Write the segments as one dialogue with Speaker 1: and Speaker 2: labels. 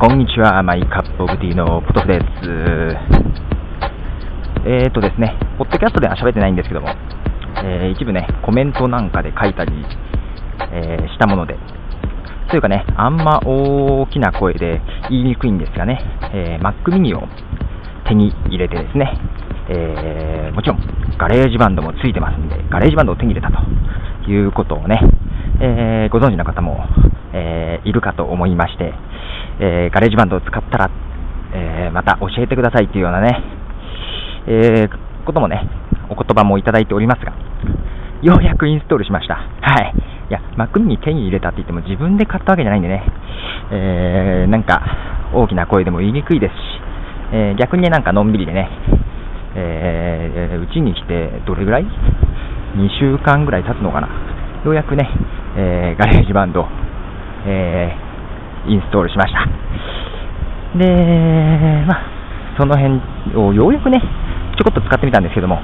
Speaker 1: こんにちは、 My Cup of Tea のポトフです。えーとですね、ポッドキャストでは喋ってないんですけども、えー、一部ね、コメントなんかで書いたり、えー、したもので、というかね、あんま大きな声で言いにくいんですがね、えー、Mac mini を手に入れてですね、えー、もちろん GarageBand もついてますんで、 GarageBand を手に入れたということをね、えー、ご存知の方も、えー、いるかと思いまして、えー、 GarageBand を使ったら、えー、また教えてくださいというようなね、えー、こともね、お言葉もいただいておりますが、ようやくインストールしました。はい。いや、Mac mini 手に入れたって言っても自分で買ったわけじゃないんでね、えー、なんか大きな声でも言いにくいですし、えー、逆にね、なんかのんびりでね、えー、うちに来てどれぐらい ?2 週間ぐらい経つのかな？ようやくね、えー、 GarageBand、えー、インストールしました。で、まあ、その辺をようやくね、ちょこっと使ってみたんですけども、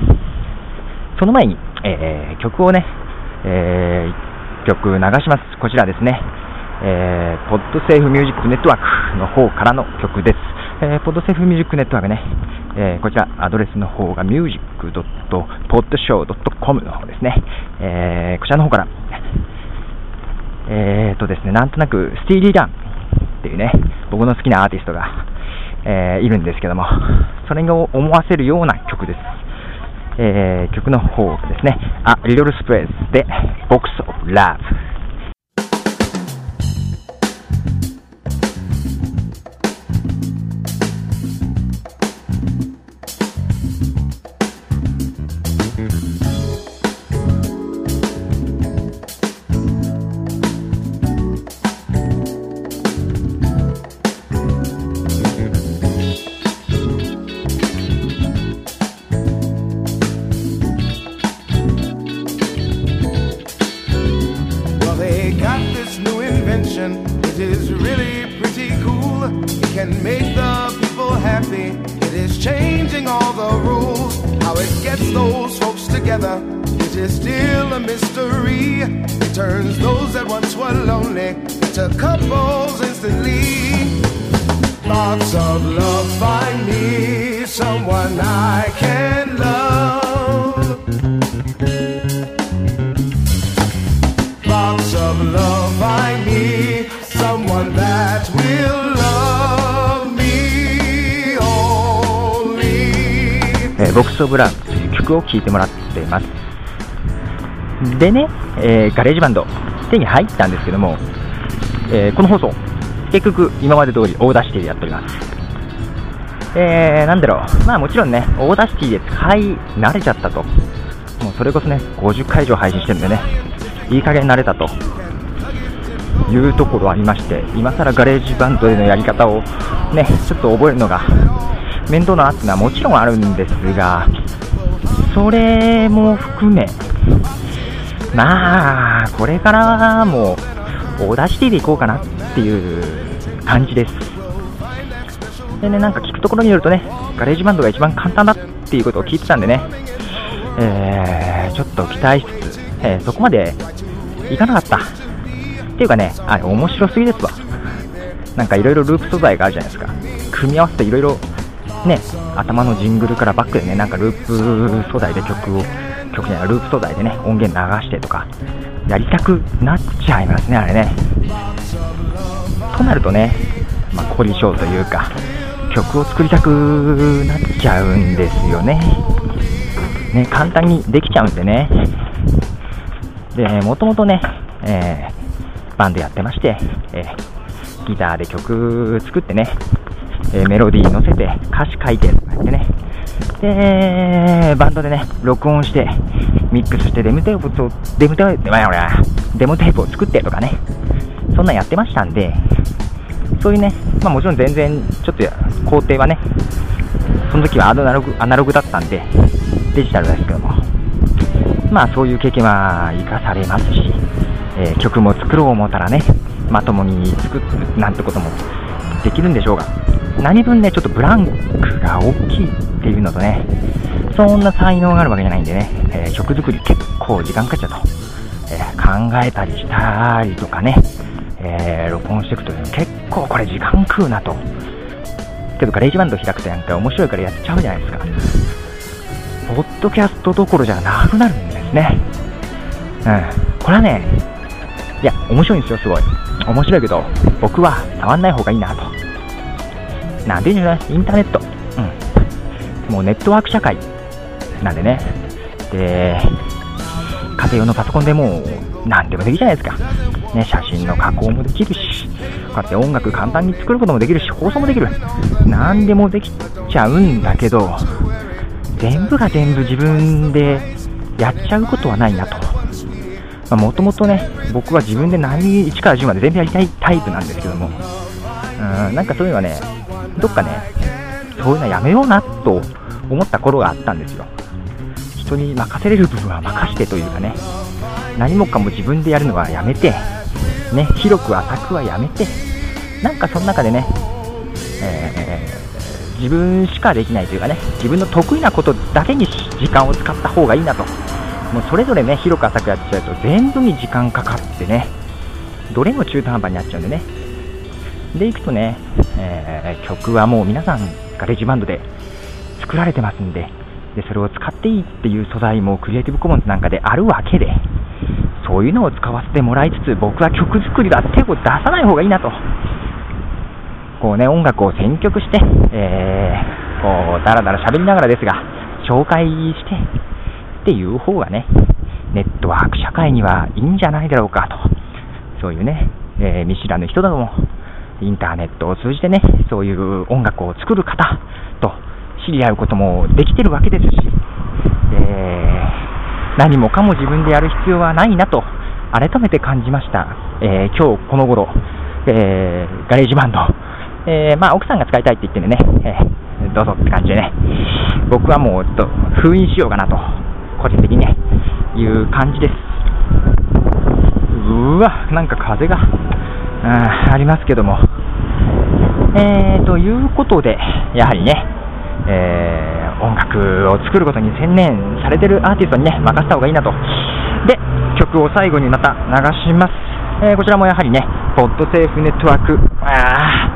Speaker 1: その前に、えー、曲をね、えー、曲流します。こちらですね、えー、 Podsafe Music Network の方からの曲です。えー、 Podsafe Music Network ね、えー、こちらアドレスの方が music.podshow.com の方ですね、えー、こちらの方から、えーとですね、なんとなくスティーリー・ダンっていうね、僕の好きなアーティストが、えー、いるんですけども、それを思わせるような曲です。えー、曲の方ですね、A Little Space で Box of Love。
Speaker 2: Is changing all the rules. How it gets those folks together. It is still a mystery. It turns those that once were lonely into couples instantly. Thoughts of love find me someone I can love. Thoughts of love find me someone that
Speaker 1: Box of Love という曲を聴いてもらっています。でね、えー、 GarageBand、手に入ったんですけども、えー、この放送、結局今まで通り Audacity でやっております。えー、なんだろう、まあもちろんね、 Audacity で使い慣れちゃったと。もうそれこそね、50回以上配信してるんでね、いい加減慣れたというところありまして、今更 GarageBand でのやり方をね、ちょっと覚えるのが面倒なっていうのはもちろんあるんですが、それも含め、まあ、これからはもう Audacity でいこうかなっていう感じです。でね、なんか聞くところによるとね、 GarageBand が一番簡単だっていうことを聞いてたんでね、えー、ちょっと期待しつつ、えー、そこまでいかなかった。っていうかね、あれ面白すぎですわ。なんかいろいろループ素材があるじゃないですか。組み合わせていろいろね、頭のジングルからバックでね、なんかループ素材で曲を、曲じゃない、ループ素材でね、音源流してとか、やりたくなっちゃいますね、あれね。となるとね、まあ、凝り性というか、曲を作りたくなっちゃうんですよね。ね、簡単にできちゃうんでね。で、もともとね、えー、バンドやってまして、えー、ギターで曲作ってね、え、メロディー乗せて歌詞書いてとか言ってね、で、バンドでね、録音して、ミックスしてデモテープを、デモテープ、デモテープを作ってとかね、そんなんやってましたんで、そういうね、まあもちろん全然、ちょっと工程はね、その時はアナログアナログだったんで、デジタルですけども、まあそういう経験は生かされますし、えー、曲も作ろう思ったらね、まともに作るなんてこともできるんでしょうが、何分ね、ちょっとブランクが大きいっていうのとね、そんな才能があるわけじゃないんでね、えー、曲作り結構時間かかっちゃうと、えー、考えたりしたりとかね、えー、録音していくという結構これ時間食うなと。けど GarageBand 開くとなんか面白いからやっちゃうじゃないですか。ポッドキャストどころじゃなくなるんですね。うん。これはね、いや、面白いんですよ、すごい。面白いけど、僕は触んない方がいいなと。なんで言うんじゃないインターネット。うん。もうネットワーク社会なんでね。で、家庭用のパソコンでもう何でもできるじゃないですか。ね、写真の加工もできるし、こうやって音楽簡単に作ることもできるし、放送もできる。何でもできちゃうんだけど、全部が全部自分でやっちゃうことはないなと。もともとね、僕は自分で何1から10まで全部やりたいタイプなんですけども、うん、なんかそういうのはね、どっかね、そういうのやめようなと思った頃があったんですよ。人に任せれる部分は任してというかね、何もかも自分でやるのはやめて、ね、広く浅くはやめて、なんかその中でね、えー、自分しかできないというかね、自分の得意なことだけに時間を使った方がいいなと、もうそれぞれね、広く浅くやっちゃうと全部に時間かかってね、どれも中途半端になっちゃうんでね、でいくとね、えー、曲はもう皆さん GarageBand で作られてますんで、でそれを使っていいっていう素材もクリエイティブコモンズなんかであるわけで、そういうのを使わせてもらいつつ、僕は曲作りは手を出さない方がいいなと。こうね、音楽を選曲して、えー、こう、だらだら喋りながらですが、紹介して、っていう方がね、ネットワーク社会にはいいんじゃないだろうかと。そういうね、えー、見知らぬ人なども、インターネットを通じてね、そういう音楽を作る方と知り合うこともできてるわけですし、え、何もかも自分でやる必要はないなと改めて感じました。えー、今日この頃、えー、 GarageBand、えー、まあ、奥さんが使いたいって言ってんでね、えどうぞって感じでね、僕はもうちょっと封印しようかなと、個人的にね、いう感じです。うわ、なんか風が、あありますけども、えー、ということで、やはりね、えー、音楽を作ることに専念されてるアーティストにね、任せた方がいいなと。で、曲を最後にまた流します。えー、こちらもやはりね、ポッドセーフネットワーク、あ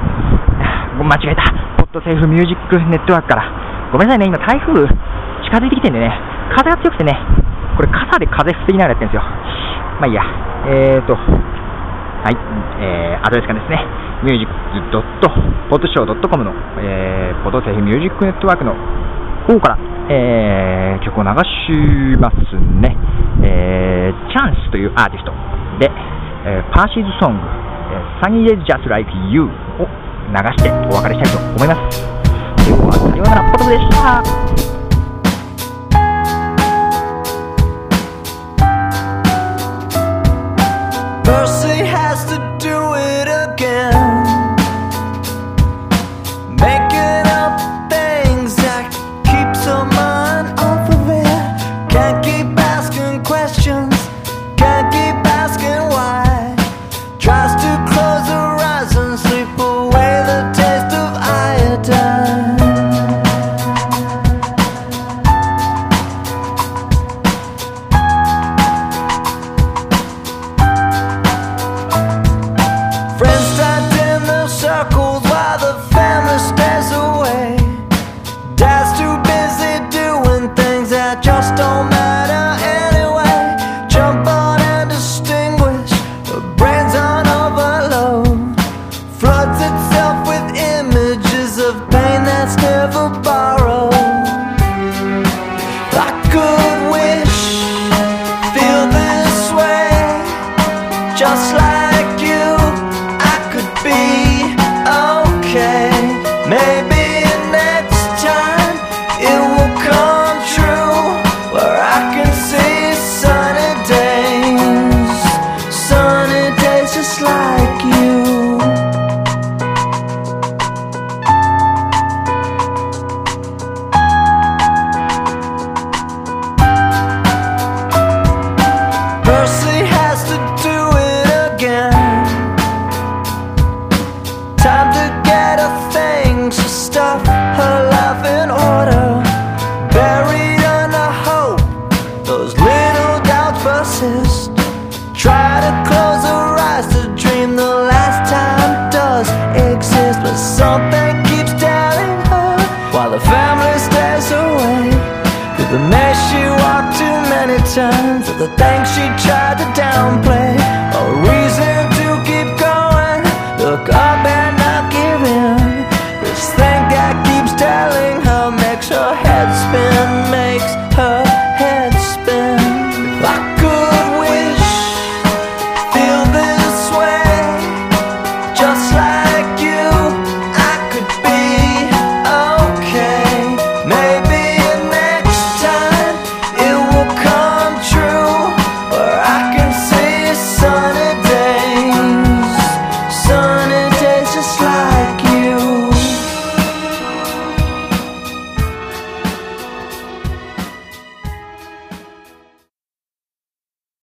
Speaker 1: ー、間違えた。ポッドセーフミュージックネットワークから、ごめんなさいね、今台風近づいてきてんでね、風が強くてね、これ傘で風防ぎながらやってるんですよ。まあいいや。えーと、はい、えー、アドレスがですね、ミュージック .podshow.com の、えー、ポドセフミュージックネットワークの方から、えー、曲を流しますね、えー、チャンスというアーティストで、えー、パーシーズソング、えー、Sunny Days Just Like You を流してお別れしたいと思います。では、さようなら、ポトフでした。
Speaker 3: just like Those little doubts persist Try to close your eyes to dream the last time does exist But something keeps telling her While the family stays away Through the mess she walked too many times Or the things she tried to downplay A reason to keep going. Look up